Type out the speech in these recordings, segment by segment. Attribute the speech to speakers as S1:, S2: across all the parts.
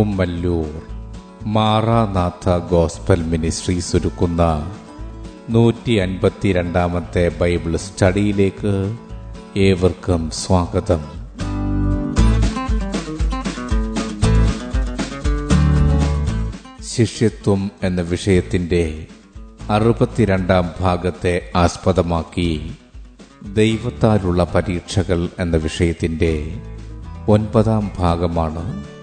S1: Kummallur. Maranatha gospel ministries ഒരുക്കുന്ന നൂറ്റി അൻപത്തിരണ്ടാമത്തെ Bible സ്റ്റഡിയിലേക്ക് ഏവർക്കും സ്വാഗതം. ശിഷ്യത്വം എന്ന വിഷയത്തിന്റെ അറുപത്തിരണ്ടാം ഭാഗത്തെ ആസ്പദമാക്കി ദൈവത്താലുള്ള പരീക്ഷകൾ എന്ന വിഷയത്തിന്റെ ഒൻപതാം ഭാഗമാണ്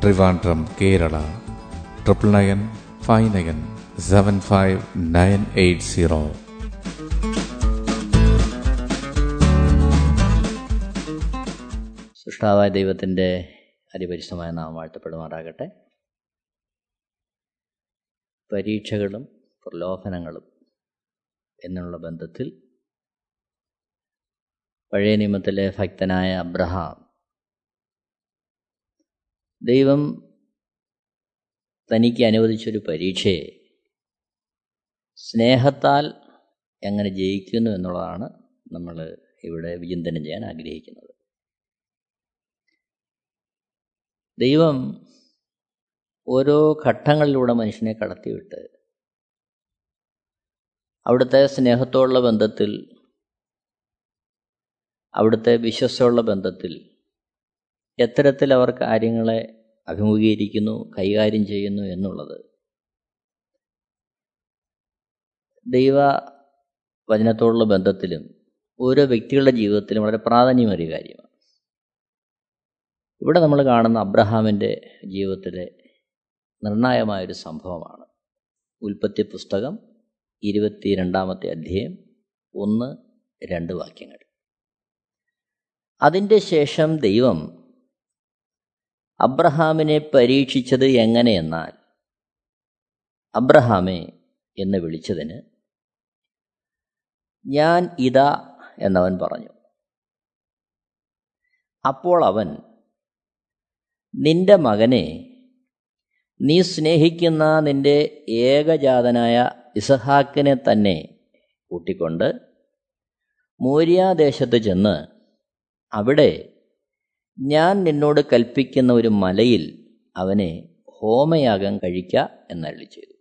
S1: Trivandrum Kerala. Triple nine five nine seven five nine eight zero
S2: സൃഷ്ടാവായ ദൈവത്തിന്റെ അതിപരിശുദ്ധമായ നാം വാഴ്ത്തപ്പെടുമാറാകട്ടെ. പരീക്ഷകളും പ്രലോഭനങ്ങളും എന്നുള്ള ബന്ധത്തിൽ പഴയ നിയമത്തിലെ ഭക്തനായ അബ്രഹാം ദൈവം തനിക്ക് അനുവദിച്ചൊരു പരീക്ഷയെ സ്നേഹത്താൽ എങ്ങനെ ജയിക്കുന്നു എന്നുള്ളതാണ് നമ്മൾ ഇവിടെ വിചിന്തനം ചെയ്യാൻ ആഗ്രഹിക്കുന്നത്. ദൈവം ഓരോ ഘട്ടങ്ങളിലൂടെ മനുഷ്യനെ കടത്തിവിട്ട് അവിടുത്തെ സ്നേഹത്തോടുള്ള ബന്ധത്തിൽ അവിടുത്തെ വിശ്വസമുള്ള ബന്ധത്തിൽ എത്തരത്തിൽ അവർ കാര്യങ്ങളെ അഭിമുഖീകരിക്കുന്നു കൈകാര്യം ചെയ്യുന്നു എന്നുള്ളത്. ദൈവ വചനത്തോടുള്ള ബന്ധത്തിലും ഓരോ വ്യക്തികളുടെ ജീവിതത്തിലും വളരെ പ്രാധാന്യമേറിയ കാര്യമാണ്. ഇവിടെ നമ്മൾ കാണുന്ന അബ്രഹാമിന്റെ ജീവിതത്തിലെ നിർണായകമായൊരു സംഭവമാണ്. ഉൽപ്പത്തി പുസ്തകം ഇരുപത്തിരണ്ടാമത്തെ അധ്യായം ഒന്ന് രണ്ട് വാക്യങ്ങൾ. അതിന്റെ ശേഷം ദൈവം അബ്രഹാമിനെ പരീക്ഷിച്ചത് എങ്ങനെയെന്നാൽ അബ്രഹാമെ എന്ന് വിളിച്ചതിന് ഞാൻ ഇതാ എന്നവൻ പറഞ്ഞു. അപ്പോൾ അവൻ നിന്റെ മകനെ നീ സ്നേഹിക്കുന്ന നിന്റെ ഏകജാതനായ ഇസഹാക്കിനെ തന്നെ കൂട്ടിക്കൊണ്ട് മൂര്യാദേശത്ത് ചെന്ന് അവിടെ ഞാൻ നിന്നോട് കൽപ്പിക്കുന്ന ഒരു മലയിൽ അവനെ ഹോമയാഗം കഴിക്ക എന്നള്ളി ചെയ്തു.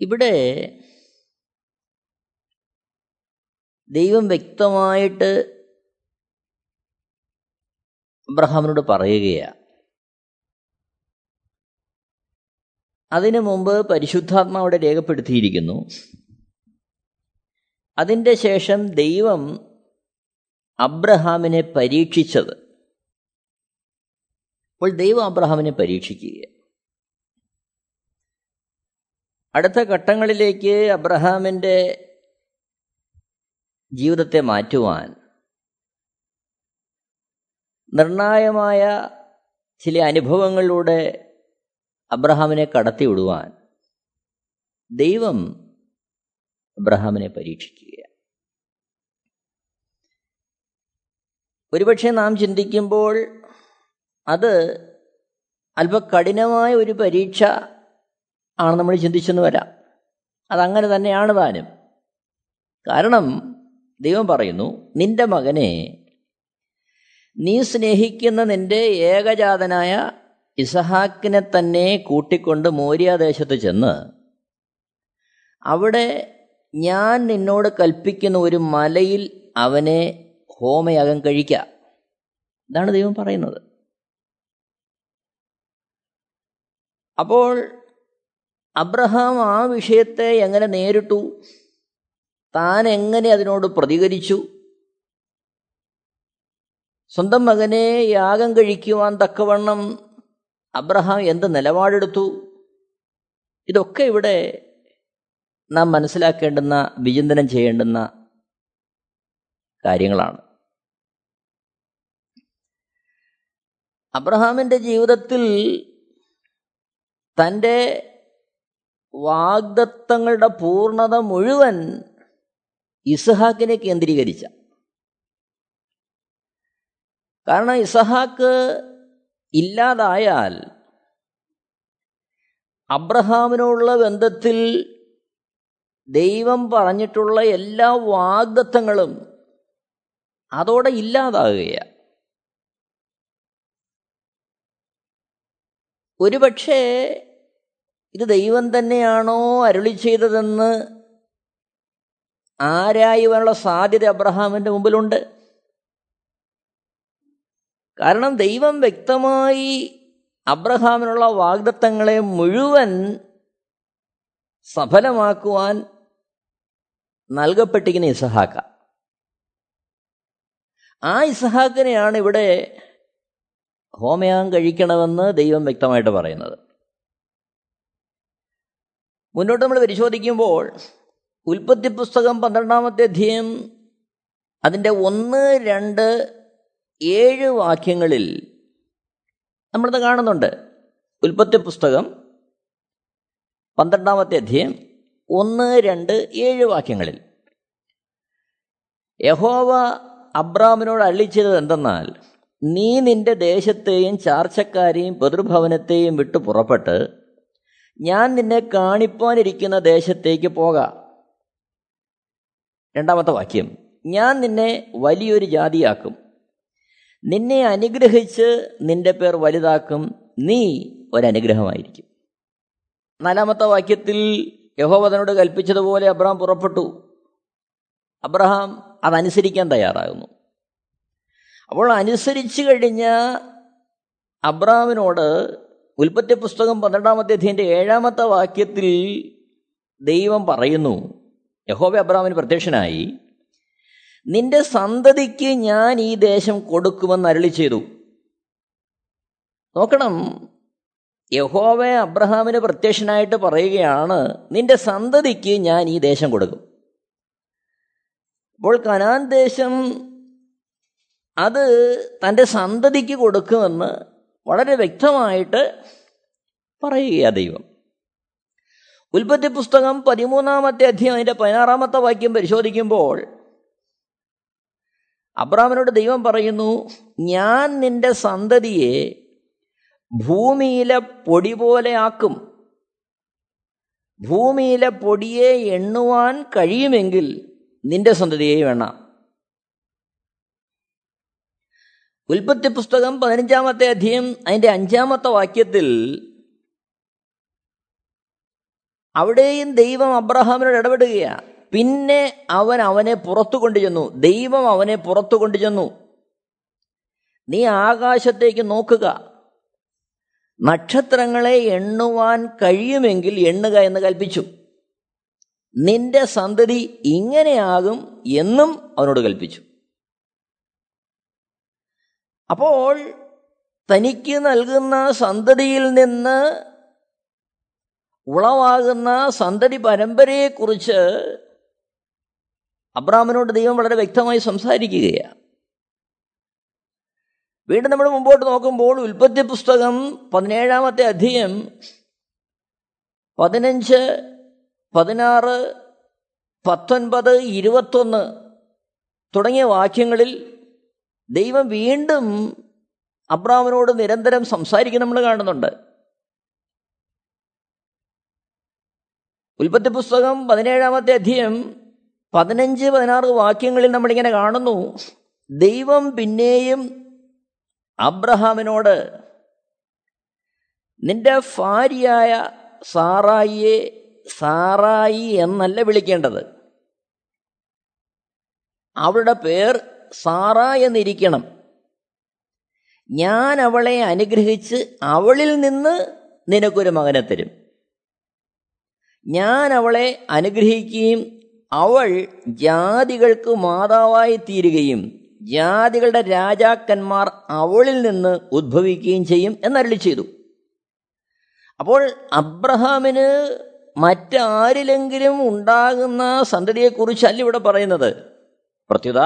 S2: ഇവിടെ ദൈവം വ്യക്തമായിട്ട് അബ്രഹാമിനോട് പറയുകയാണ് അതിനു മുമ്പ് പരിശുദ്ധാത്മാവിടെ രേഖപ്പെടുത്തിയിരിക്കുന്നു. അതിന്റെ ശേഷം ദൈവം അബ്രഹാമിനെ പരീക്ഷിച്ചത്. അപ്പോൾ ദൈവം അബ്രഹാമിനെ പരീക്ഷിക്കുക അടുത്ത ഘട്ടങ്ങളിലേക്ക് അബ്രഹാമിന്റെ ജീവിതത്തെ മാറ്റുവാൻ നിർണായമായ ചില അനുഭവങ്ങളിലൂടെ അബ്രഹാമിനെ കടത്തിവിടുവാൻ ദൈവം അബ്രഹാമിനെ പരീക്ഷിക്കുക ഒരുപക്ഷെ നാം ചിന്തിക്കുമ്പോൾ അത് അല്പ കഠിനമായ ഒരു പരീക്ഷ ആണ് നമ്മൾ ചിന്തിച്ചെന്ന് വരാം. അതങ്ങനെ തന്നെയാണ് താനും. കാരണം ദൈവം പറയുന്നു നിന്റെ മകനെ നീ സ്നേഹിക്കുന്ന നിന്റെ ഏകജാതനായ ഇസഹാക്കിനെ തന്നെ കൂട്ടിക്കൊണ്ട് മോര്യാദേശത്ത് ചെന്ന് അവിടെ ഞാൻ നിന്നോട് കൽപ്പിക്കുന്ന ഒരു മലയിൽ അവനെ ഹോമയാഗം കഴിക്കുക ഇതാണ് ദൈവം പറയുന്നത്. അപ്പോൾ അബ്രഹാം ആ വിഷയത്തെ എങ്ങനെ നേരിട്ടു? താൻ എങ്ങനെ അതിനോട് പ്രതികരിച്ചു? സ്വന്തം മകനെ യാഗം കഴിക്കുവാൻ തക്കവണ്ണം അബ്രഹാം എന്ത് നിലപാടെടുത്തു? ഇതൊക്കെ ഇവിടെ നാം മനസ്സിലാക്കേണ്ടുന്ന വിചിന്തനം ചെയ്യേണ്ടുന്ന കാര്യങ്ങളാണ്. അബ്രഹാമിന്റെ ജീവിതത്തിൽ തന്റെ വാഗ്ദത്തങ്ങളുടെ പൂർണത മുഴുവൻ ഇസഹാക്കിനെ കേന്ദ്രീകരിച്ച. കാരണം ഇസഹാക്ക് ഇല്ലാതായാൽ അബ്രഹാമിനോടുള്ള ബന്ധത്തിൽ ദൈവം പറഞ്ഞിട്ടുള്ള എല്ലാ വാഗ്ദത്തങ്ങളും അതോടെ ഇല്ലാതാകുകയാണ് ഒരുപക്ഷേ ഇത് ദൈവം തന്നെയാണോ അരുളി ചെയ്തതെന്ന് ആരായുവാനുള്ള സാധ്യത അബ്രഹാമിന്റെ മുമ്പിലുണ്ട്. കാരണം ദൈവം വ്യക്തമായി അബ്രഹാമിനുള്ള വാഗ്ദത്തങ്ങളെ മുഴുവൻ സഫലമാക്കുവാൻ നൽകപ്പെട്ടിരിക്കുന്ന ഇസഹാക്ക. ആ ഇസഹാക്കിനെയാണ് ഇവിടെ ഹോമയാഗം കഴിക്കണമെന്ന് ദൈവം വ്യക്തമായിട്ട് പറയുന്നത്. മുന്നോട്ട് നമ്മൾ പരിശോധിക്കുമ്പോൾ ഉൽപ്പത്തി പുസ്തകം പന്ത്രണ്ടാമത്തെ അധ്യയം അതിന്റെ ഒന്ന് രണ്ട് ഏഴ് വാക്യങ്ങളിൽ നമ്മളിത് കാണുന്നുണ്ട്. ഉൽപ്പത്തി പുസ്തകം പന്ത്രണ്ടാമത്തെ അധ്യയം ഒന്ന് രണ്ട് ഏഴ് വാക്യങ്ങളിൽ. യഹോവ അബ്രാമിനോട് അള്ളിച്ചത് എന്തെന്നാൽ നീ നിന്റെ ദേശത്തെയും ചാർച്ചക്കാരെയും പിതൃഭവനത്തെയും വിട്ടു പുറപ്പെട്ട് ഞാൻ നിന്നെ കാണിപ്പാനിരിക്കുന്ന ദേശത്തേക്ക് പോകാം. രണ്ടാമത്തെ വാക്യം ഞാൻ നിന്നെ വലിയൊരു ജാതിയാക്കും. നിന്നെ അനുഗ്രഹിച്ച് നിന്റെ പേർ വലുതാക്കും. നീ ഒരനുഗ്രഹമായിരിക്കും. നാലാമത്തെ വാക്യത്തിൽ യഹോവതനോട് കൽപ്പിച്ചതുപോലെ അബ്രഹാം പുറപ്പെട്ടു. അബ്രഹാം അതനുസരിക്കാൻ തയ്യാറാകുന്നു. അപ്പോൾ അനുസരിച്ചു കഴിഞ്ഞ അബ്രാമിനോട് ഉൽപ്പത്തി പുസ്തകം പന്ത്രണ്ടാമത്തെ അധ്യയന്റെ ഏഴാമത്തെ വാക്യത്തിൽ ദൈവം പറയുന്നു യഹോബ അബ്രാമിന് പ്രത്യക്ഷനായി നിന്റെ സന്തതിക്ക് ഞാൻ ഈ ദേശം കൊടുക്കുമെന്ന് അരളി ചെയ്തു. നോക്കണം യഹോവ അബ്രഹാമിന് പ്രത്യക്ഷനായിട്ട് പറയുകയാണ് നിന്റെ സന്തതിക്ക് ഞാൻ ഈ ദേശം കൊടുക്കും. അപ്പോൾ കനാൻ ദേശം അത് തന്റെ സന്തതിക്ക് കൊടുക്കുമെന്ന് വളരെ വ്യക്തമായിട്ട് പറയുക ദൈവം. ഉൽപ്പത്തി പുസ്തകം പതിമൂന്നാമത്തെ അധ്യയം അതിന്റെ പതിനാറാമത്തെ വാക്യം പരിശോധിക്കുമ്പോൾ അബ്രാമിനോട് ദൈവം പറയുന്നു ഞാൻ നിന്റെ സന്തതിയെ ഭൂമിയിലെ പൊടി പോലെ ആക്കും. ഭൂമിയിലെ പൊടിയെ എണ്ണുവാൻ കഴിയുമെങ്കിൽ നിന്റെ സന്തതിയെ വേണം. ഉൽപ്പത്തി പുസ്തകം പതിനഞ്ചാമത്തെ അധ്യയം അതിന്റെ അഞ്ചാമത്തെ വാക്യത്തിൽ അവിടെയും ദൈവം അബ്രഹാമിനോട് ഇടപെടുകയാണ് പിന്നെ അവൻ അവനെ പുറത്തു കൊണ്ടുചെന്നു. ദൈവം അവനെ പുറത്തു കൊണ്ടുചെന്നു. നീ ആകാശത്തേക്ക് നോക്കുക. നക്ഷത്രങ്ങളെ എണ്ണുവാൻ കഴിയുമെങ്കിൽ എണ്ണുക എന്ന് കൽപ്പിച്ചു. നിന്റെ സന്തതി ഇങ്ങനെയാകും എന്നും അവനോട് കൽപ്പിച്ചു. അപ്പോൾ തനിക്ക് നൽകുന്ന സന്തതിയിൽ നിന്ന് ഉളവാകുന്ന സന്തതി പരമ്പരയെക്കുറിച്ച് അബ്രാമിനോട് ദൈവം വളരെ വ്യക്തമായി സംസാരിക്കുകയാണ്. വീണ്ടും നമ്മൾ മുമ്പോട്ട് നോക്കുമ്പോൾ ഉൽപ്പത്തി പുസ്തകം പതിനേഴാമത്തെ അധ്യയം പതിനഞ്ച് പതിനാറ് പത്തൊൻപത് ഇരുപത്തൊന്ന് തുടങ്ങിയ വാക്യങ്ങളിൽ ദൈവം വീണ്ടും അബ്രാമിനോട് നിരന്തരം സംസാരിക്കുന്ന നമ്മൾ കാണുന്നുണ്ട്. ഉൽപ്പത്തി പുസ്തകം പതിനേഴാമത്തെ അധ്യയം പതിനഞ്ച് പതിനാറ് വാക്യങ്ങളിൽ നമ്മളിങ്ങനെ കാണുന്നു. ദൈവം പിന്നെയും അബ്രഹാമിനോട് നിന്റെ ഭാര്യയായ സാറായിയെ സാറായി എന്നല്ല വിളിക്കേണ്ടത്. അവളുടെ പേർ സാറ എന്നിരിക്കണം. ഞാൻ അവളെ അനുഗ്രഹിച്ച് അവളിൽ നിന്ന് നിനക്കൊരു മകനെ തരും. ഞാൻ അവളെ അനുഗ്രഹിക്കുകയും അവൾ ജാതികൾക്ക് മാതാവായി തീരുകയും ജാതികളുടെ രാജാക്കന്മാർ അവളിൽ നിന്ന് ഉദ്ഭവിക്കുകയും ചെയ്യും എന്നരളി ചെയ്തു. അപ്പോൾ അബ്രഹാമിന് മറ്റാരിലെങ്കിലും ഉണ്ടാകുന്ന സന്തതിയെക്കുറിച്ചല്ല ഇവിടെ പറയുന്നത്. പ്രത്യുത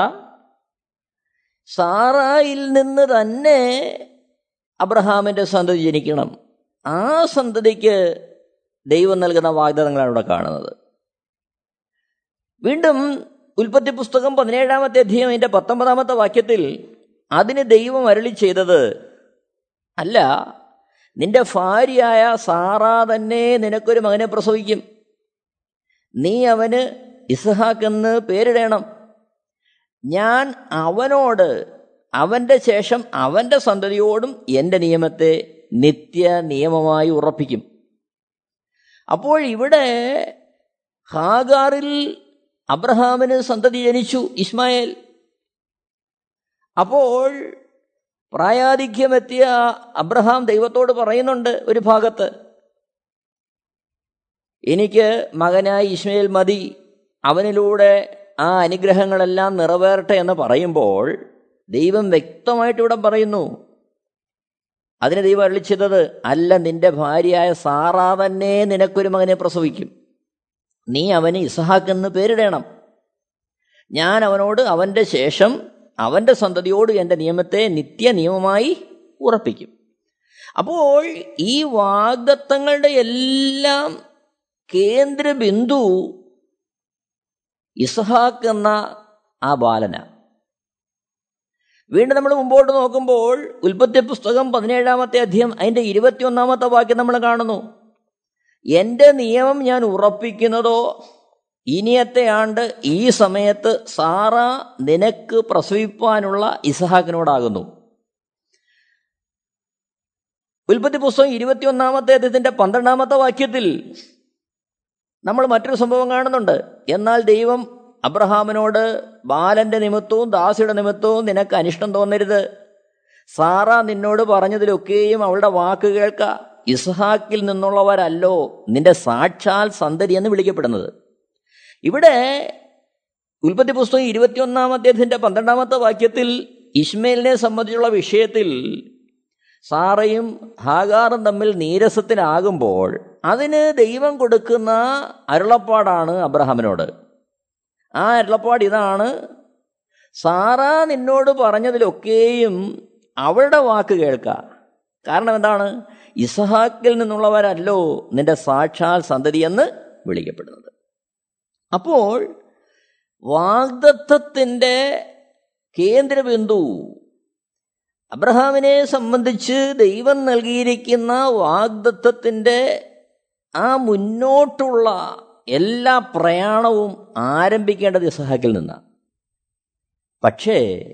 S2: സാറായിൽ നിന്ന് തന്നെ അബ്രഹാമിന്റെ സന്തതി ജനിക്കണം. ആ സന്തതിക്ക് ദൈവം നൽകുന്ന വാഗ്ദത്തങ്ങളാണ് ഇവിടെ കാണുന്നത്. വീണ്ടും ഉൽപ്പത്തി പുസ്തകം പതിനേഴാമത്തെ അധ്യയം അതിന്റെ പത്തൊമ്പതാമത്തെ വാക്യത്തിൽ അതിന് ദൈവം അരളി ചെയ്തത് അല്ല നിന്റെ ഭാര്യയായ സാറാ തന്നെ നിനക്കൊരു മകനെ പ്രസവിക്കും. നീ അവന് ഇസ്ഹാക്ക് എന്ന് പേരിടേണം. ഞാൻ അവനോട് അവന്റെ ശേഷം അവന്റെ സന്തതിയോടും എന്റെ നിയമത്തെ നിത്യ നിയമമായി ഉറപ്പിക്കും. അപ്പോൾ ഇവിടെ ഹാഗാറിൽ അബ്രഹാമിന് സന്തതി ജനിച്ചു ഇസ്മായേൽ. അപ്പോൾ പ്രായാധിക്യമെത്തിയ അബ്രഹാം ദൈവത്തോട് പറയുന്നുണ്ട് ഒരു ഭാഗത്ത്. എനിക്ക് മകനായി ഇസ്മയിൽ മതി അവനിലൂടെ ആ അനുഗ്രഹങ്ങളെല്ലാം നിറവേറട്ടെ എന്ന് പറയുമ്പോൾ ദൈവം വ്യക്തമായിട്ട് ഇവിടെ പറയുന്നു. അതിന് ദൈവം അരളിച്ചത് അല്ല നിന്റെ ഭാര്യയായ സാറാ തന്നെ നിനക്കൊരു മകനെ പ്രസവിക്കും. നീ അവന് ഇസഹാക്ക് എന്ന് പേരിടണം. ഞാൻ അവനോട് അവന്റെ ശേഷം അവന്റെ സന്തതിയോട് എന്റെ നിയമത്തെ നിത്യ നിയമമായി ഉറപ്പിക്കും. അപ്പോൾ ഈ വാഗ്ദത്തങ്ങളുടെ എല്ലാം കേന്ദ്ര ബിന്ദു ഇസഹാക്ക് എന്ന ആ ബാലന വീണ്ടും നമ്മൾ മുമ്പോട്ട് നോക്കുമ്പോൾ ഉൽപ്പത്തി പുസ്തകം പതിനേഴാമത്തെ അധ്യയം അതിന്റെ ഇരുപത്തിയൊന്നാമത്തെ വാക്യം നമ്മൾ കാണുന്നു. എന്റെ നിയമം ഞാൻ ഉറപ്പിക്കുന്നതോ ഇനിയത്തെ ആണ്ട് ഈ സമയത്ത് സാറ നിനക്ക് പ്രസവിപ്പാനുള്ള ഇസഹാക്കിനോടാകുന്നു. ഉൽപ്പത്തി പുസ്തകം ഇരുപത്തിയൊന്നാമത്തെ അദ്ദേഹത്തിന്റെ പന്ത്രണ്ടാമത്തെ വാക്യത്തിൽ നമ്മൾ മറ്റൊരു സംഭവം കാണുന്നുണ്ട്. എന്നാൽ ദൈവം അബ്രഹാമിനോട് ബാലന്റെ നിമിത്തവും ദാസിയുടെ നിമിത്തവും നിനക്ക് അനിഷ്ടം തോന്നരുത്. സാറ നിന്നോട് പറഞ്ഞതിലൊക്കെയും അവളുടെ വാക്ക് കേൾക്ക. ഇസ്ഹാക്കിൽ നിന്നുള്ളവരല്ലോ നിന്റെ സാക്ഷാൽ സന്തതി എന്ന് വിളിക്കപ്പെടുന്നത്. ഇവിടെ ഉൽപ്പത്തി പുസ്തകം ഇരുപത്തിയൊന്നാം അദ്ദേഹത്തിന്റെ പന്ത്രണ്ടാമത്തെ വാക്യത്തിൽ ഇസ്മേലിനെ സംബന്ധിച്ചുള്ള വിഷയത്തിൽ സാറയും ഹാഗാറും തമ്മിൽ നീരസത്തിനാകുമ്പോൾ അതിന് ദൈവം കൊടുക്കുന്ന അരുളപ്പാടാണ് അബ്രഹാമിനോട്. ആ അരുളപ്പാട് ഇതാണ്. സാറ നിന്നോട് പറഞ്ഞതിലൊക്കെയും അവളുടെ വാക്ക് കേൾക്കുക കാരണം എന്താണ്? ഇസഹാക്കിൽ നിന്നുള്ളവരല്ലോ നിന്റെ സാക്ഷാൽ സന്തതിയെന്ന് വിളിക്കപ്പെടുന്നത്. അപ്പോൾ വാഗ്ദത്വത്തിന്റെ കേന്ദ്രബിന്ദു അബ്രഹാമിനെ സംബന്ധിച്ച് ദൈവം നൽകിയിരിക്കുന്ന വാഗ്ദത്വത്തിന്റെ ആ മുന്നോട്ടുള്ള എല്ലാ പ്രയാണവും ആരംഭിക്കേണ്ടത് ഇസഹാക്കിൽ നിന്നാണ്. പക്ഷേ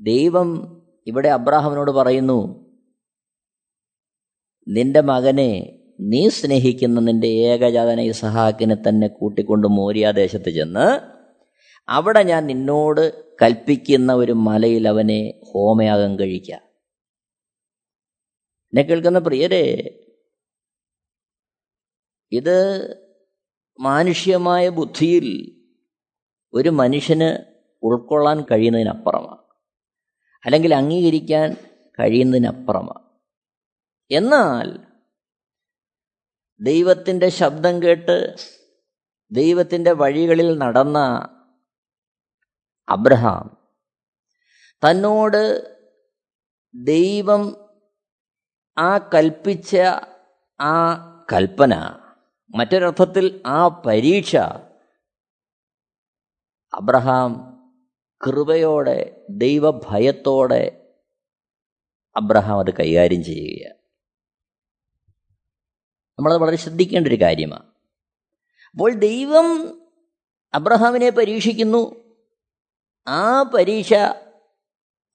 S2: ദൈവം ഇവിടെ അബ്രാഹാമിനോട് പറയുന്നു നിന്റെ മകനെ നീ സ്നേഹിക്കുന്ന നിന്റെ ഏകജാതന ഇസഹാക്കിനെ തന്നെ കൂട്ടിക്കൊണ്ട് മോര്യാദേശത്ത് ചെന്ന് അവിടെ ഞാൻ നിന്നോട് കൽപ്പിക്കുന്ന ഒരു മലയിൽ അവനെ ഹോമയാഗം കഴിക്ക. എന്നെ കേൾക്കുന്ന പ്രിയരെ ഇത് മാനുഷ്യമായ ബുദ്ധിയിൽ ഒരു മനുഷ്യന് ഉൾക്കൊള്ളാൻ കഴിയുന്നതിനപ്പുറമാണ് അല്ലെങ്കിൽ അംഗീകരിക്കാൻ കഴിയുന്നതിനപ്പുറമാണ് എന്നാൽ ദൈവത്തിന്റെ ശബ്ദം കേട്ട് ദൈവത്തിന്റെ വഴികളിൽ നടന്ന അബ്രഹാം തന്നോട് ദൈവം ആ കൽപ്പിച്ച ആ കൽപ്പന മറ്റൊരർത്ഥത്തിൽ ആ പരീക്ഷ അബ്രഹാം കൃപയോടെ ദൈവഭയത്തോടെ അബ്രഹാം അത് കൈകാര്യം ചെയ്യുക നമ്മളത് വളരെ ശ്രദ്ധിക്കേണ്ട ഒരു കാര്യമാണ്. അപ്പോൾ ദൈവം അബ്രഹാമിനെ പരീക്ഷിക്കുന്നു. ആ പരീക്ഷ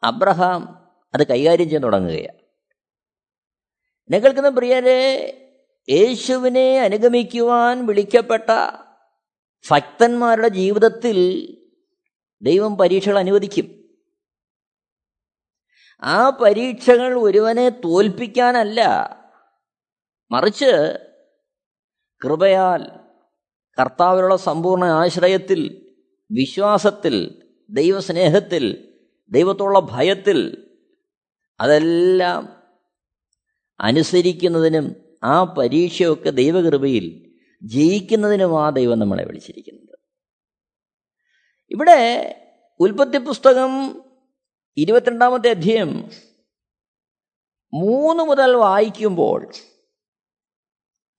S2: അബ്രഹാം അത് കൈകാര്യം ചെയ്യാൻ തുടങ്ങുകയാണ്. എന്നെ കേൾക്കുന്ന പ്രിയരെ യേശുവിനെ അനുഗമിക്കുവാൻ വിളിക്കപ്പെട്ട ഭക്തന്മാരുടെ ജീവിതത്തിൽ ദൈവം പരീക്ഷകൾ അനുവദിക്കും. ആ പരീക്ഷകൾ ഒരുവനെ തോൽപ്പിക്കാനല്ല മറിച്ച് കൃപയാൽ കർത്താവിലുള്ള സമ്പൂർണ ആശ്രയത്തിൽ വിശ്വാസത്തിൽ ദൈവസ്നേഹത്തിൽ ദൈവത്തോടുള്ള ഭയത്തിൽ അതെല്ലാം അനുസരിക്കുന്നതിനും ആ പരീക്ഷയൊക്കെ ദൈവകൃപയിൽ ജയിക്കുന്നതിനും ആ ദൈവം നമ്മളെ വിളിച്ചിരിക്കുന്നത്. ഇവിടെ ഉൽപ്പത്തി പുസ്തകം ഇരുപത്തിരണ്ടാമത്തെ അധ്യയം മൂന്ന് മുതൽ വായിക്കുമ്പോൾ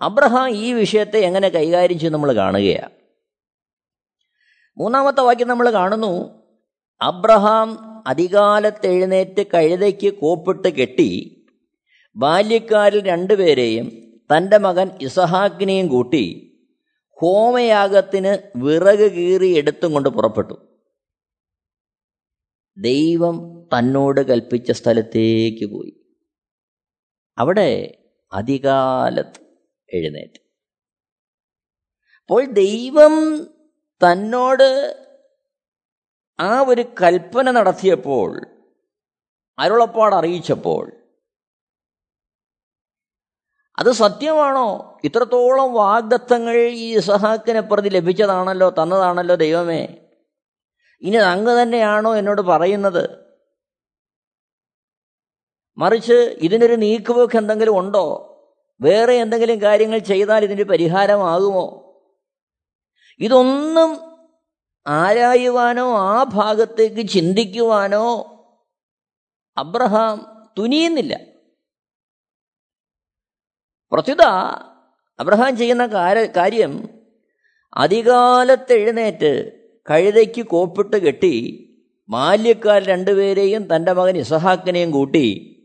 S2: അബ്രഹാം ഈ വിഷയത്തെ എങ്ങനെ കൈകാര്യം ചെയ്ത് നമ്മൾ കാണുകയാണ്. മൂന്നാമത്തെ വാക്യം നമ്മൾ കാണുന്നു അബ്രഹാം അധികാലത്ത് എഴുന്നേറ്റ് കഴുതയ്ക്ക് കോപ്പിട്ട് കെട്ടി ബാല്യക്കാരിൽ രണ്ടുപേരെയും തന്റെ മകൻ ഇസഹാക്കിനെയും കൂട്ടി ഹോമയാഗത്തിന് വിറക് കീറി എടുത്തും കൊണ്ട് പുറപ്പെട്ടു. ദൈവം തന്നോട് കൽപ്പിച്ച സ്ഥലത്തേക്ക് പോയി. അവിടെ അധികാലത്ത് എഴുന്നേറ്റ്. അപ്പോൾ ദൈവം തന്നോട് ആ ഒരു കൽപ്പന നടത്തിയപ്പോൾ അരുളപ്പാട് അറിയിച്ചപ്പോൾ അത് സത്യമാണോ? ഇത്രത്തോളം വാഗ്ദത്തങ്ങൾ ഈ ഇസഹാക്കിനെ പ്രതി ലഭിച്ചതാണല്ലോ തന്നതാണല്ലോ ദൈവമേ. ഇനി അങ്ങ് തന്നെയാണോ എന്നോട് പറയുന്നത്? മറിച്ച് ഇതിനൊരു നീക്കുപോക്ക് എന്തെങ്കിലും ഉണ്ടോ? വേറെ എന്തെങ്കിലും കാര്യങ്ങൾ ചെയ്താൽ ഇതിന് പരിഹാരമാകുമോ? ഇതൊന്നും ആരായുവാനോ ആ ഭാഗത്തേക്ക് ചിന്തിക്കുവാനോ അബ്രഹാം തുനിയുന്നില്ല. പ്രത്യുത അബ്രഹാം ചെയ്യുന്ന കാര്യം അധികാലത്തെഴുന്നേറ്റ് കഴുതയ്ക്ക് കോപ്പിട്ട് കെട്ടി ബാല്യക്കാർ രണ്ടുപേരെയും തന്റെ മകൻ ഇസഹാക്കിനെയും കൂട്ടി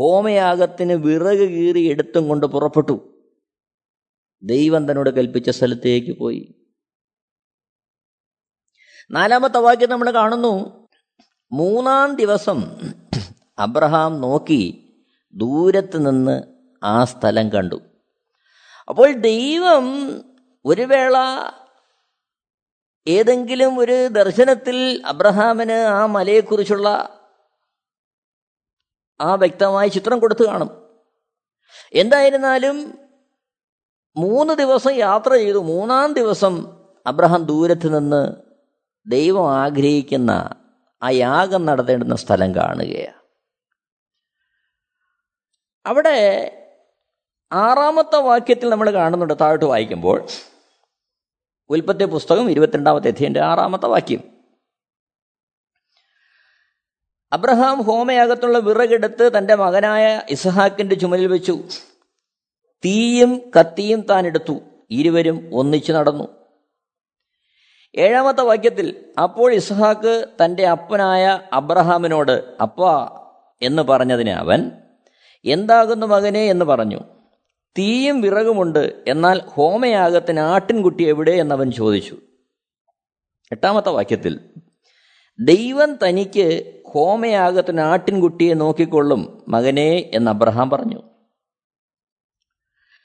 S2: ഹോമയാഗത്തിന് വിറക് കീറി എടുത്തും കൊണ്ട് പുറപ്പെട്ടു. ദൈവം തന്നോട് കൽപ്പിച്ച സ്ഥലത്തേക്ക് പോയി. നാലാമത്തെ വാക്യം നമ്മൾ കാണുന്നു. മൂന്നാം ദിവസം അബ്രഹാം നോക്കി ദൂരത്ത് നിന്ന് ആ സ്ഥലം കണ്ടു. അപ്പോൾ ദൈവം ഒരു വേള ഏതെങ്കിലും ഒരു ദർശനത്തിൽ അബ്രഹാമിന് ആ മലയെക്കുറിച്ചുള്ള ആ വ്യക്തമായ ചിത്രം കൊടുത്തു കാണും. എന്തായിരുന്നാലും മൂന്ന് ദിവസം യാത്ര ചെയ്തു. മൂന്നാം ദിവസം അബ്രഹാം ദൂരത്ത് നിന്ന് ദൈവം ആഗ്രഹിക്കുന്ന ആ യാഗം നടത്തേണ്ടുന്ന സ്ഥലം കാണുകയാണ്. അവിടെ ആറാമത്തെ വാക്യത്തിൽ നമ്മൾ കാണുന്നുണ്ട്. താഴോട്ട് വായിക്കുമ്പോൾ ഉൽപ്പത്തി പുസ്തകം ഇരുപത്തിരണ്ടാമത്തെ അധ്യയന്റെ ആറാമത്തെ വാക്യം. അബ്രഹാം ഹോമയാകത്തുള്ള വിറകെടുത്ത് തന്റെ മകനായ ഇസഹാക്കിന്റെ ചുമലിൽ വെച്ചു. തീയും കത്തിയും താൻ എടുത്തു. ഇരുവരും ഒന്നിച്ചു നടന്നു. ഏഴാമത്തെ വാക്യത്തിൽ അപ്പോൾ ഇസ്ഹാക്ക് തന്റെ അപ്പനായ അബ്രഹാമിനോട് അപ്പാ എന്ന് പറഞ്ഞതിന് അവൻ എന്താകുന്നു മകനെ എന്ന് പറഞ്ഞു. തീയും വിറകുമുണ്ട് എന്നാൽ ഹോമയാഗത്തിന് ആട്ടിൻകുട്ടി എവിടെ എന്നവൻ ചോദിച്ചു. എട്ടാമത്തെ വാക്യത്തിൽ ദൈവം തനിക്ക് ഹോമയാഗത്തിന് ആട്ടിൻകുട്ടിയെ നോക്കിക്കൊള്ളും മകനെ എന്ന് അബ്രഹാം പറഞ്ഞു.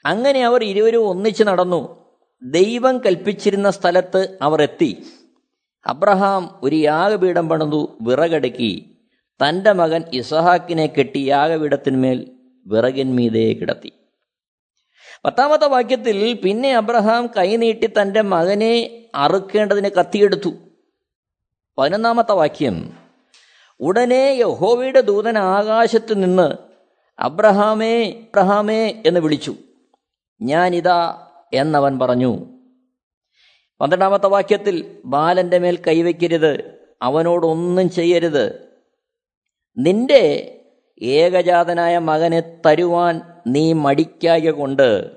S2: അങ്ങനെ അവർ ഇരുവരും ഒന്നിച്ച് നടന്നു. ദൈവം കൽപ്പിച്ചിരുന്ന സ്ഥലത്ത് അവർ എത്തി. അബ്രഹാം ഒരു യാഗപീഠം പണിതു വിറകടക്കി. തന്റെ മകൻ ഇസഹാക്കിനെ കെട്ടി യാഗപീഠത്തിന്മേൽ വിറകിന്മീതേ കിടത്തി. പത്താമത്തെ വാക്യത്തിൽ പിന്നെ അബ്രഹാം കൈനീട്ടി തന്റെ മകനെ അറുക്കേണ്ടതിന് കത്തിയെടുത്തു. പതിനൊന്നാമത്തെ വാക്യം ഉടനെ യഹോവയുടെ ദൂതൻ ആകാശത്ത് നിന്ന് അബ്രഹാമേ അബ്രഹാമേ എന്ന് വിളിച്ചു. ഞാനിതാ എന്നവൻ പറഞ്ഞു. പന്ത്രണ്ടാമത്തെ വാക്യത്തിൽ ബാലന്റെ മേൽ കൈവയ്ക്കരുത് അവനോടൊന്നും ചെയ്യരുത്. നിന്റെ ഏകജാതനായ മകനെ തരുവാൻ നീ മടിക്കായ കൊണ്ട്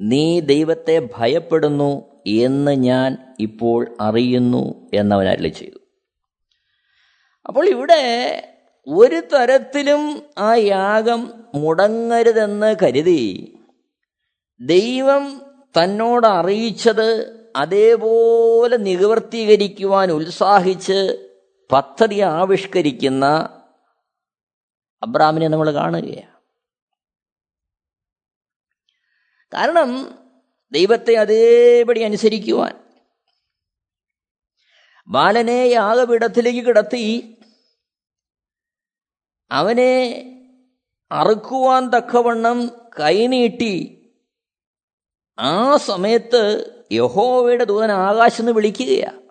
S2: നീ ദൈവത്തെ ഭയപ്പെടുന്നു എന്ന് ഞാൻ ഇപ്പോൾ അറിയുന്നു എന്നവൻ അരളി ചെയ്തു. അപ്പോൾ ഇവിടെ ഒരു തരത്തിലും ആ യാഗം മുടങ്ങരുതെന്ന് കരുതി. ദൈവം തന്നോട് അറിയിച്ചത് അതേപോലെ നിവർത്തീകരിക്കുവാൻ ഉത്സാഹിച്ച് പദ്ധതി ആവിഷ്കരിക്കുന്ന അബ്രാമിനെ നമ്മൾ കാണുകയാണ്. കാരണം ദൈവത്തെ അതേപടി അനുസരിക്കുവാൻ ബാലനെ യാഗപീഠത്തിലേക്ക് കിടത്തി. അവനെ അറുക്കുവാൻ തക്കവണ്ണം കൈനീട്ടി ആ സമയത്ത് യഹോവയുടെ ദൂതൻ ആകാശം നിന്ന് വിളിക്കുകയാണ്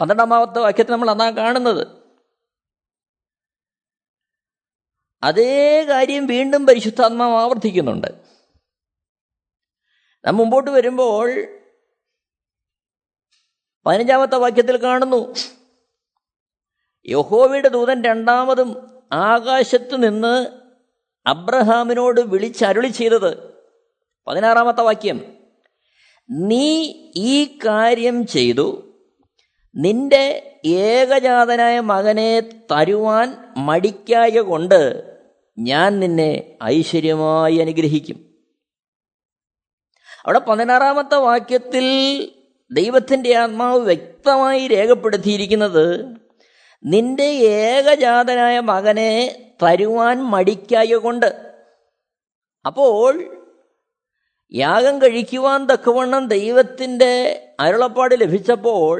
S2: പന്ത്രണ്ടാമത്തെ വാക്യത്തിൽ നമ്മൾ അന്നാ കാണുന്നത്. അതേ കാര്യം വീണ്ടും പരിശുദ്ധാത്മാവ് ആവർത്തിക്കുന്നുണ്ട്. നാം മുമ്പോട്ട് വരുമ്പോൾ പതിനഞ്ചാമത്തെ വാക്യത്തിൽ കാണുന്നു. യഹോവയുടെ ദൂതൻ രണ്ടാമതും ആകാശത്തു നിന്ന് അബ്രഹാമിനോട് വിളിച്ചരുളി ചെയ്തത്. പതിനാറാമത്തെ വാക്യം. നീ ഈ കാര്യം ചെയ്തു. നിന്റെ ഏകജാതനായ മകനെ തരുവാൻ മടിക്കായ കൊണ്ട് ഞാൻ നിന്നെ ഐശ്വര്യമായി അനുഗ്രഹിക്കും. അവിടെ പതിനാറാമത്തെ വാക്യത്തിൽ ദൈവത്തിന്റെ ആത്മാവ് വ്യക്തമായി രേഖപ്പെടുത്തിയിരിക്കുന്നത് നിന്റെ ഏകജാതനായ മകനെ തരുവാൻ മടിക്കായ കൊണ്ട് അപ്പോൾ യാഗം കഴിക്കുവാൻ തക്കവണ്ണം ദൈവത്തിന്റെ അരുളപ്പാട് ലഭിച്ചപ്പോൾ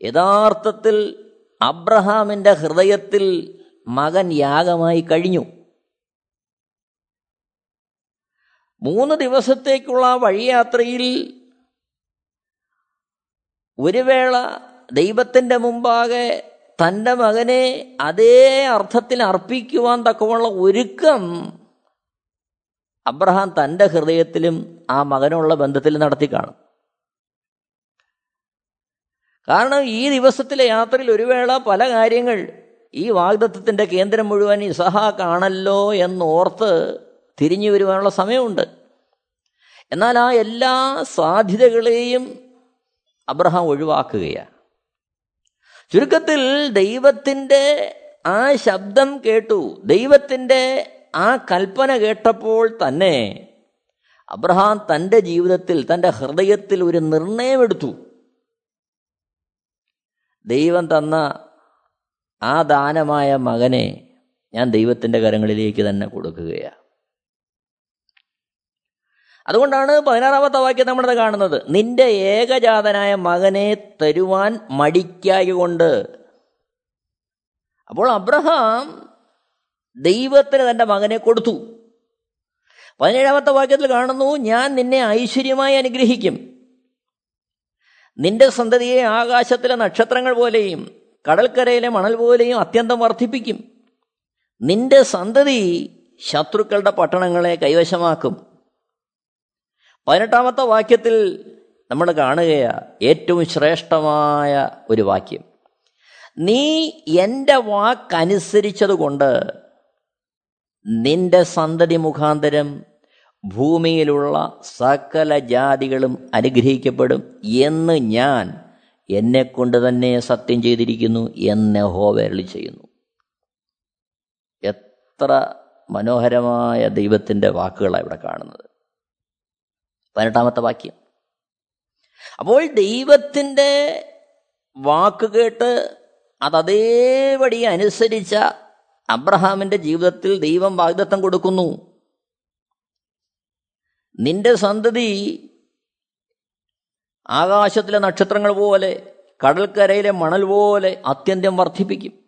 S2: യഥാർത്ഥത്തിൽ അബ്രഹാമിന്റെ ഹൃദയത്തിൽ മകൻ യാഗമായി കഴിഞ്ഞു. മൂന്ന് ദിവസത്തേക്കുള്ള വഴിയാത്രയിൽ ഒരു വേള ദൈവത്തിന്റെ മുമ്പാകെ തന്റെ മകനെ അതേ അർത്ഥത്തിൽ അർപ്പിക്കുവാൻ തക്കമുള്ള ഒരുക്കം അബ്രഹാം തന്റെ ഹൃദയത്തിലും ആ മകനുള്ള ബന്ധത്തിൽ നടത്തി കാണും. കാരണം ഈ ദിവസത്തിലെ യാത്രയിൽ ഒരു വേള പല കാര്യങ്ങൾ ഈ വാഗ്ദത്വത്തിന്റെ കേന്ദ്രം മുഴുവൻ ഇസഹാക്കാണല്ലോ എന്നോർത്ത് തിരിഞ്ഞു വരുവാനുള്ള സമയമുണ്ട്. എന്നാൽ ആ എല്ലാ സാധ്യതകളെയും അബ്രഹാം ഒഴിവാക്കുകയാണ്. ചുരുക്കത്തിൽ ദൈവത്തിന്റെ ആ ശബ്ദം കേട്ടു. ദൈവത്തിന്റെ ആ കൽപ്പന കേട്ടപ്പോൾ തന്നെ അബ്രഹാം തന്റെ ജീവിതത്തിൽ തന്റെ ഹൃദയത്തിൽ ഒരു നിർണയമെടുത്തു. ദൈവം തന്ന ആ ദാനമായ മകനെ ഞാൻ ദൈവത്തിന്റെ കരങ്ങളിലേക്ക് തന്നെ കൊടുക്കുകയാണ്. അതുകൊണ്ടാണ് പതിനാറാമത്തെ വാക്യം നമ്മളത് കാണുന്നത്. നിന്റെ ഏകജാതനായ മകനെ തരുവാൻ മടിക്കായകൊണ്ട് അപ്പോൾ അബ്രഹാം ദൈവത്തിന് തന്റെ മകനെ കൊടുത്തു. പതിനേഴാമത്തെ വാക്യത്തിൽ കാണുന്നു ഞാൻ നിന്നെ ഐശ്വര്യമായി അനുഗ്രഹിക്കും. നിന്റെ സന്തതിയെ ആകാശത്തിലെ നക്ഷത്രങ്ങൾ പോലെയും കടൽക്കരയിലെ മണൽ പോലെയും അത്യന്തം വർദ്ധിപ്പിക്കും. നിന്റെ സന്തതി ശത്രുക്കളുടെ പട്ടണങ്ങളെ കൈവശമാക്കും. പതിനെട്ടാമത്തെ വാക്യത്തിൽ നമ്മൾ കാണുകയാ ഏറ്റവും ശ്രേഷ്ഠമായ ഒരു വാക്യം. നീ എന്റെ വാക്കനുസരിച്ചതുകൊണ്ട് നിന്റെ സന്തതി മുഖാന്തരം ഭൂമിയിലുള്ള സകല ജാതികളും അനുഗ്രഹിക്കപ്പെടും എന്ന് ഞാൻ എന്നെ കൊണ്ട് തന്നെ സത്യം ചെയ്തിരിക്കുന്നു എന്ന് ഹോവേരളി ചെയ്യുന്നു. എത്ര മനോഹരമായ ദൈവത്തിന്റെ വാക്കുകളാണ് ഇവിടെ കാണുന്നത്. പതിനെട്ടാമത്തെ വാക്യം. അപ്പോൾ ദൈവത്തിന്റെ വാക്ക് കേട്ട് അത് അതേപടി അനുസരിച്ച അബ്രഹാമിന്റെ ജീവിതത്തിൽ ദൈവം വാഗ്ദത്തം കൊടുക്കുന്നു. നിന്റെ സന്തതി ആകാശത്തിലെ നക്ഷത്രങ്ങൾ പോലെ കടൽക്കരയിലെ മണൽ പോലെ അത്യന്തം വർദ്ധിപ്പിക്കും.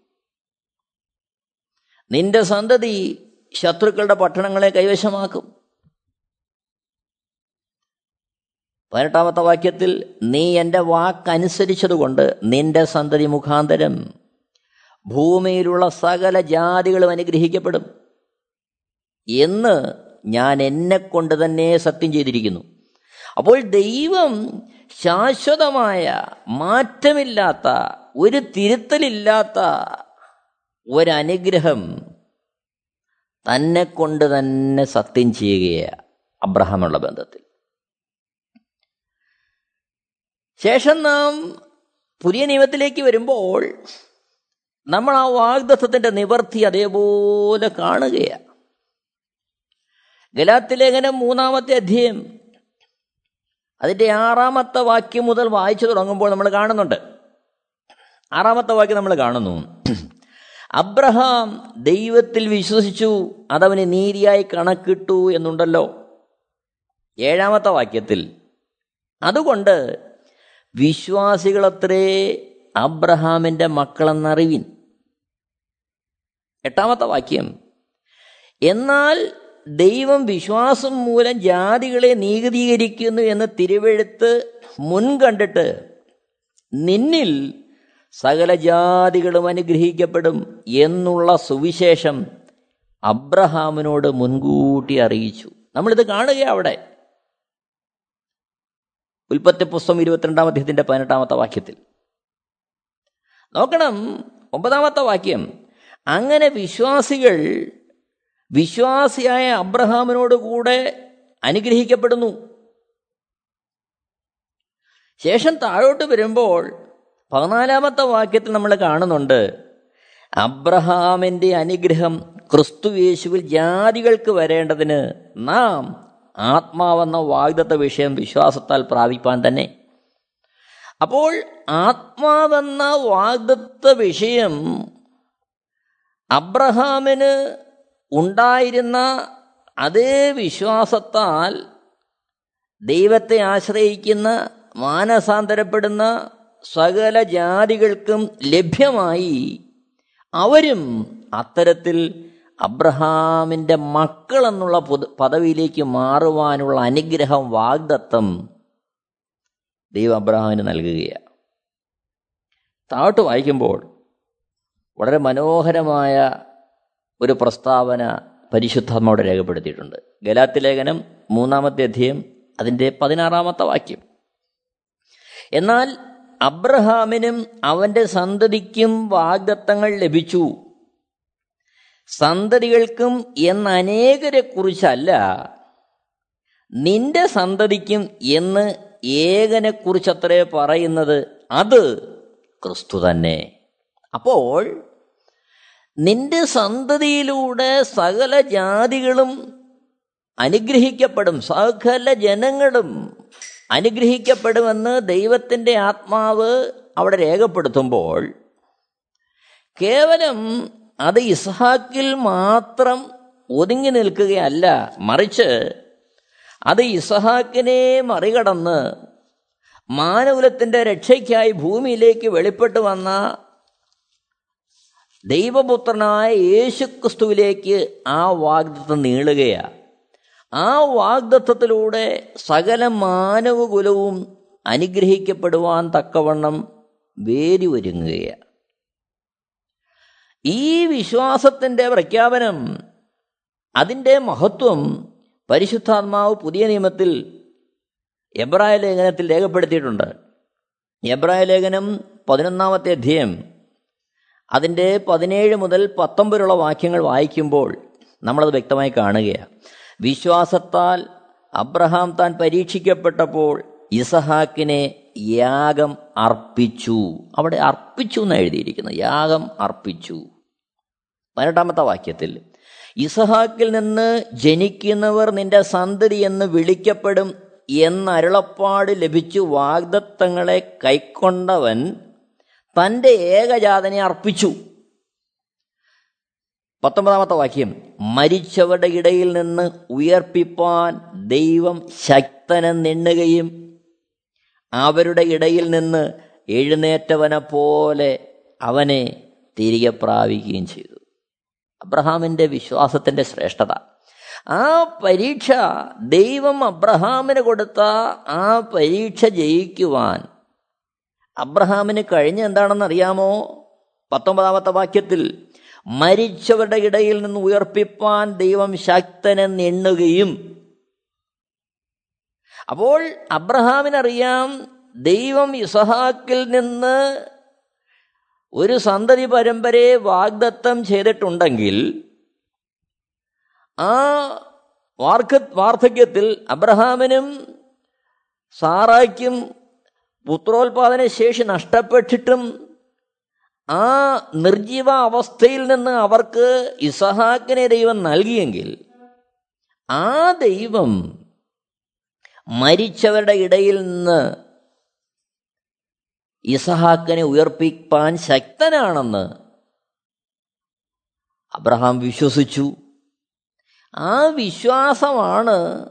S2: നിന്റെ സന്തതി ശത്രുക്കളുടെ പട്ടണങ്ങളെ കൈവശമാക്കും. പതിനെട്ടാമത്തെ വാക്യത്തിൽ നീ എന്റെ വാക്കനുസരിച്ചതുകൊണ്ട് നിന്റെ സന്തതി മുഖാന്തരം ഭൂമിയിലുള്ള സകല ജാതികളും അനുഗ്രഹിക്കപ്പെടും. എന്ന് ഞാൻ എന്നെ കൊണ്ട് തന്നെ സത്യം ചെയ്തിരിക്കുന്നു. അപ്പോൾ ദൈവം ശാശ്വതമായ മാറ്റമില്ലാത്ത ഒരു തിരുത്തലില്ലാത്ത ഒരനുഗ്രഹം തന്നെ കൊണ്ട് തന്നെ സത്യം ചെയ്യുകയാണ് അബ്രഹാമുള്ള ബന്ധത്തിൽ. ശേഷം നാം പുതിയ നിയമത്തിലേക്ക് വരുമ്പോൾ നമ്മൾ ആ വാഗ്ദത്വത്തിന്റെ നിവർത്തി അതേപോലെ കാണുകയാണ് ഗലാത്തിലേഖനം മൂന്നാമത്തെ അധ്യയം അതിന്റെ ആറാമത്തെ വാക്യം മുതൽ വായിച്ചു തുടങ്ങുമ്പോൾ നമ്മൾ കാണുന്നുണ്ട്. ആറാമത്തെ വാക്യം നമ്മൾ കാണുന്നു. അബ്രഹാം ദൈവത്തിൽ വിശ്വസിച്ചു അതവന് നീതിയായി കണക്കിട്ടു എന്നുണ്ടല്ലോ. ഏഴാമത്തെ വാക്യത്തിൽ അതുകൊണ്ട് വിശ്വാസികളത്രേ അബ്രഹാമിന്റെ മക്കളെന്നറിവിൻ. എട്ടാമത്തെ വാക്യം. എന്നാൽ ദൈവം വിശ്വാസം മൂലം ജാതികളെ നീതീകരിക്കുന്നു എന്ന് തിരുവെഴുത്ത് മുൻകണ്ടിട്ട് നിന്നിൽ സകല ജാതികളും അനുഗ്രഹിക്കപ്പെടും എന്നുള്ള സുവിശേഷം അബ്രഹാമിനോട് മുൻകൂട്ടി അറിയിച്ചു. നമ്മളിത് കാണുക അവിടെ. ഉൽപ്പത്തി പുസ്തകം ഇരുപത്തിരണ്ടാം അധ്യയത്തിന്റെ പതിനെട്ടാമത്തെ വാക്യത്തിൽ. നോക്കണം ഒമ്പതാമത്തെ വാക്യം. അങ്ങനെ വിശ്വാസികൾ വിശ്വാസിയായ അബ്രഹാമിനോട് കൂടെ അനുഗ്രഹിക്കപ്പെടുന്നു. ശേഷം താഴോട്ട് വരുമ്പോൾ പതിനാലാമത്തെ വാക്യത്തിൽ നമ്മൾ കാണുന്നുണ്ട് അബ്രഹാമിന്റെ അനുഗ്രഹം ക്രിസ്തു യേശുവിൽ ജാതികൾക്ക് വരേണ്ടതിന് നാം ആത്മാവെന്ന വാഗ്ദത്ത വിഷയം വിശ്വാസത്താൽ പ്രാപിപ്പാൻ തന്നെ. അപ്പോൾ ആത്മാവെന്ന വാഗ്ദത്ത വിഷയം അബ്രഹാമിന് ഉണ്ടായിരുന്ന അതേ വിശ്വാസത്താൽ ദൈവത്തെ ആശ്രയിക്കുന്ന മാനസാന്തരപ്പെടുന്ന സകല ജാതികൾക്കും ലഭ്യമായി. അവരും അത്തരത്തിൽ അബ്രഹാമിന്റെ മക്കൾ എന്നുള്ള പദവിയിലേക്ക് മാറുവാനുള്ള അനുഗ്രഹം വാഗ്ദത്തം ദൈവം അബ്രഹാമിന് നൽകുകയാണ്. താട്ട് വായിക്കുമ്പോൾ വളരെ മനോഹരമായ ഒരു പ്രസ്താവന പരിശുദ്ധമോടെ രേഖപ്പെടുത്തിയിട്ടുണ്ട്. ഗലാത്തി ലേഖനം മൂന്നാമത്തെ അധ്യയം അതിന്റെ പതിനാറാമത്തെ വാക്യം. എന്നാൽ അബ്രഹാമിനും അവന്റെ സന്തതിക്കും വാഗ്ദത്തങ്ങൾ ലഭിച്ചു. സന്തതികൾക്കും എന്ന അനേകരെ കുറിച്ചല്ല നിന്റെ സന്തതിക്കും എന്ന് ഏകനെ കുറിച്ചത്രേ പറയുന്നത് അത് ക്രിസ്തു തന്നെ. അപ്പോൾ നിന്റെ സന്തതിയിലൂടെ സകല ജാതികളും അനുഗ്രഹിക്കപ്പെടും സകല ജനങ്ങളും അനുഗ്രഹിക്കപ്പെടുമെന്ന് ദൈവത്തിന്റെ ആത്മാവ് അവിടെ രേഖപ്പെടുത്തുമ്പോൾ കേവലം അത് ഇസ്ഹാക്കിൽ മാത്രം ഒതുങ്ങി നിൽക്കുകയല്ല. മറിച്ച് അത് ഇസഹാക്കിനെ മറികടന്ന് മാനകുലത്തിന്റെ രക്ഷയ്ക്കായി ഭൂമിയിലേക്ക് വെളിപ്പെട്ടു വന്ന ദൈവപുത്രനായ യേശുക്രിസ്തുവിലേക്ക് ആ വാഗ്ദത്വം നീളുകയാണ് ആ വാഗ്ദത്വത്തിലൂടെ സകല മാനവകുലവും അനുഗ്രഹിക്കപ്പെടുവാൻ തക്കവണ്ണം വേരി ഒരുങ്ങുകയാണ് ഈ വിശ്വാസത്തിന്റെ പ്രഖ്യാപനം അതിന്റെ മഹത്വം പരിശുദ്ധാത്മാവ് പുതിയ നിയമത്തിൽ എബ്രായ ലേഖനത്തിൽ രേഖപ്പെടുത്തിയിട്ടുണ്ട്. എബ്രായ ലേഖനം പതിനൊന്നാമത്തെ അധ്യയം അതിന്റെ പതിനേഴ് മുതൽ പത്തൊമ്പതിലുള്ള വാക്യങ്ങൾ വായിക്കുമ്പോൾ നമ്മളത് വ്യക്തമായി കാണുകയാണ്. വിശ്വാസത്താൽ അബ്രഹാം താൻ പരീക്ഷിക്കപ്പെട്ടപ്പോൾ ഇസഹാക്കിനെ യാഗം അർപ്പിച്ചു. അവിടെ അർപ്പിച്ചു എന്ന് എഴുതിയിരിക്കുന്നു. യാഗം അർപ്പിച്ചു. പതിനെട്ടാമത്തെ വാക്യത്തിൽ ഇസഹാക്കിൽ നിന്ന് ജനിക്കുന്നവർ നിന്റെ സന്തതി എന്ന് വിളിക്കപ്പെടും എന്നരുളപ്പാട് ലഭിച്ചു വാഗ്ദത്തങ്ങളെ കൈക്കൊണ്ടവൻ തന്റെ ഏകജാതനെ അർപ്പിച്ചു. പത്തൊമ്പതാമത്തെ വാക്യം മരിച്ചവരുടെ ഇടയിൽ നിന്ന് ഉയർപ്പിപ്പാൻ ദൈവം ശക്തനെന്നെണ്ണുകയും അവരുടെ ഇടയിൽ നിന്ന് എഴുന്നേറ്റവനെ പോലെ അവനെ തിരികെ പ്രാപിക്കുകയും ചെയ്തു. അബ്രഹാമിന്റെ വിശ്വാസത്തിന്റെ ശ്രേഷ്ഠത. ആ പരീക്ഷ ദൈവം അബ്രഹാമിന് കൊടുത്ത ആ പരീക്ഷ ജയിക്കുവാൻ അബ്രഹാമിന് കഴിഞ്ഞ എന്താണെന്ന് അറിയാമോ പത്തൊമ്പതാമത്തെ വാക്യത്തിൽ മരിച്ചവരുടെ ഇടയിൽ നിന്ന് ഉയർപ്പിപ്പാൻ ദൈവം ശക്തനെ എണ്ണുകയും അപ്പോൾ അബ്രഹാമിനറിയാം ദൈവം ഇസഹാക്കിൽ നിന്ന് ഒരു സന്തതി പരമ്പരയെ വാഗ്ദത്തം ചെയ്തിട്ടുണ്ടെങ്കിൽ ആ വാർക്ക വാർദ്ധക്യത്തിൽ അബ്രഹാമിനും സാറായ്ക്കും പുത്രോത്പാദന ശേഷി നഷ്ടപ്പെട്ടിട്ടും ആ നിർജീവ അവസ്ഥയിൽ നിന്ന് അവർക്ക് ഇസഹാക്കിനെ ദൈവം നൽകിയെങ്കിൽ ആ ദൈവം മരിച്ചവരുടെ ഇടയിൽ നിന്ന് ഇസഹാക്കിനെ ഉയർപ്പിക്കാൻ ശക്തനാണെന്ന് അബ്രഹാം വിശ്വസിച്ചു. ആ വിശ്വാസമാണ്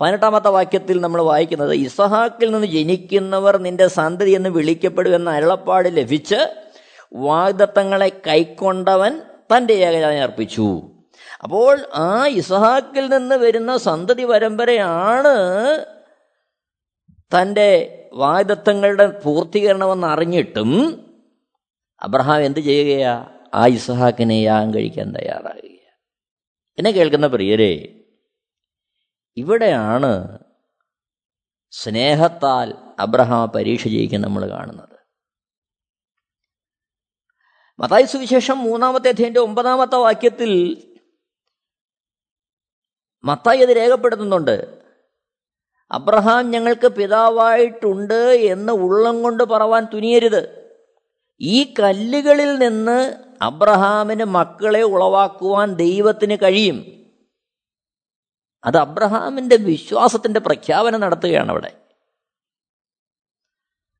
S2: പതിനെട്ടാമത്തെ വാക്യത്തിൽ നമ്മൾ വായിക്കുന്നത് ഇസഹാക്കിൽ നിന്ന് ജനിക്കുന്നവർ നിന്റെ സന്തതി എന്ന് വിളിക്കപ്പെടുമെന്ന അരുളപ്പാട് ലഭിച്ച് വാഗ്ദത്തങ്ങളെ കൈക്കൊണ്ടവൻ തന്റെ ഏകജാതനെ അർപ്പിച്ചു. അപ്പോൾ ആ ഇസഹാക്കിൽ നിന്ന് വരുന്ന സന്തതി പരമ്പരയാണ് തന്റെ വാഗ്ദത്തങ്ങളുടെ പൂർത്തീകരണമെന്ന് അറിഞ്ഞിട്ടും അബ്രഹാം എന്ത് ചെയ്യുകയാ? ആ ഇസഹാക്കിനെ യാഗം കഴിക്കാൻ തയ്യാറാകുക എന്നെ കേൾക്കുന്ന പ്രിയരെ ഇവിടെയാണ് സ്നേഹത്താൽ അബ്രഹാം പരീക്ഷ ജയിക്കാൻ നമ്മൾ കാണുന്നത്. മതായ സുവിശേഷം മൂന്നാമത്തെ അധ്യയന്റെ ഒമ്പതാമത്തെ വാക്യത്തിൽ മത്തായി അത് രേഖപ്പെടുത്തുന്നുണ്ട്. അബ്രഹാം ഞങ്ങൾക്ക് പിതാവായിട്ടുണ്ട് എന്ന് ഉള്ളം കൊണ്ട് പറവാൻ തുനിയരുത്. ഈ കല്ലുകളിൽ നിന്ന് അബ്രഹാമിന് മക്കളെ ഉളവാക്കുവാൻ ദൈവത്തിന് കഴിയും. അത് അബ്രഹാമിന്റെ വിശ്വാസത്തിന്റെ പ്രഖ്യാപനം നടത്തുകയാണ് അവിടെ.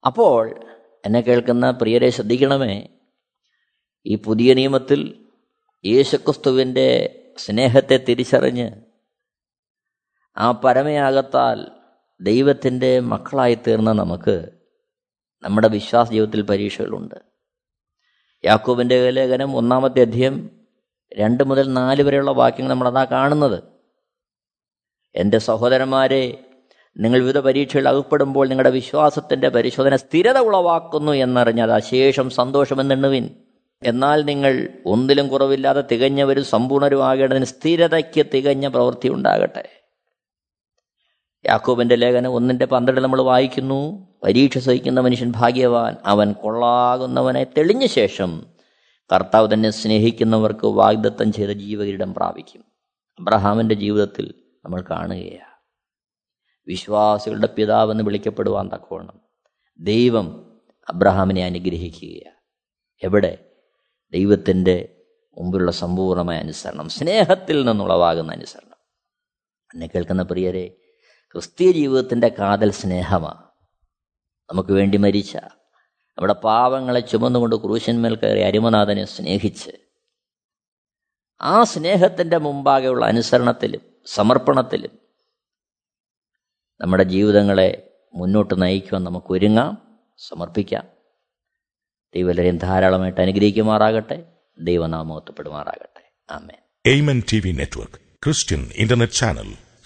S2: അപ്പോൾ എന്നെ കേൾക്കുന്ന പ്രിയരെ ശ്രദ്ധിക്കണമേ ഈ പുതിയ നിയമത്തിൽ യേശുക്രിസ്തുവിന്റെ സ്നേഹത്തെ തിരിച്ചറിഞ്ഞ് ആ പരമയാകത്താൽ ദൈവത്തിന്റെ മക്കളായി തീർന്ന നമുക്ക് നമ്മുടെ വിശ്വാസ ജീവിതത്തിൽ പരീക്ഷകളുണ്ട്. യാക്കോബിന്റെ ലേഖനം ഒന്നാമത്തെ അധ്യയം രണ്ട് മുതൽ നാല് വരെയുള്ള വാക്യങ്ങൾ നമ്മളതാ കാണുന്നത്. എന്റെ സഹോദരന്മാരെ നിങ്ങൾ വിവിധ പരീക്ഷകൾ അകപ്പെടുമ്പോൾ നിങ്ങളുടെ വിശ്വാസത്തിന്റെ പരിശോധന സ്ഥിരത ഉളവാക്കുന്നു എന്നറിഞ്ഞ് അത് അശേഷം സന്തോഷമെന്നെണ്ണുവിൻ എന്നാൽ നിങ്ങൾ ഒന്നിലും കുറവില്ലാതെ തികഞ്ഞവരും സമ്പൂർണരും ആകേണ്ടതിന് സ്ഥിരതയ്ക്ക് തികഞ്ഞ പ്രവൃത്തി ഉണ്ടാകട്ടെ. യാക്കോബിന്റെ ലേഖനം ഒന്നിന്റെ പന്ത്രണ്ട് നമ്മൾ വായിക്കുന്നു. പരീക്ഷ സഹിക്കുന്ന മനുഷ്യൻ ഭാഗ്യവാൻ. അവൻ കൊള്ളാകുന്നവനെ തെളിഞ്ഞ ശേഷം കർത്താവ് തന്നെ സ്നേഹിക്കുന്നവർക്ക് വാഗ്ദത്തം ചെയ്ത ജീവകിരീടം പ്രാപിക്കും. അബ്രഹാമിന്റെ ജീവിതത്തിൽ നമ്മൾ കാണുകയാണ്. വിശ്വാസികളുടെ പിതാവെന്ന് വിളിക്കപ്പെടുവാൻ തക്കവണ്ണം ദൈവം അബ്രഹാമിനെ അനുഗ്രഹിക്കുകയാണ്. എവിടെ? ദൈവത്തിന്റെ മുമ്പിലുള്ള സമ്പൂർണമായ അനുസരണം സ്നേഹത്തിൽ നിന്നുളവാകുന്ന അനുസരണം. എന്നെ കേൾക്കുന്ന പ്രിയരെ ക്രിസ്തീയ ജീവിതത്തിന്റെ കാതൽ സ്നേഹമാണ്. നമുക്ക് വേണ്ടി മരിച്ച നമ്മുടെ പാവങ്ങളെ ചുമന്നുകൊണ്ട് ക്രൂശന്മേൽ കയറി അരുമനാഥനെ സ്നേഹിച്ച് ആ സ്നേഹത്തിന്റെ മുമ്പാകെയുള്ള അനുസരണത്തിലും സമർപ്പണത്തിലും നമ്മുടെ ജീവിതങ്ങളെ മുന്നോട്ട് നയിക്കുവാൻ നമുക്ക് ഒരുങ്ങാം സമർപ്പിക്കാം. ദൈവലരെയും ധാരാളമായിട്ട് അനുഗ്രഹിക്കുമാറാകട്ടെ. ദൈവനാമോത്തപ്പെടുമാറാകട്ടെ ആമേൻ.
S3: Amen T V network Christian internet channel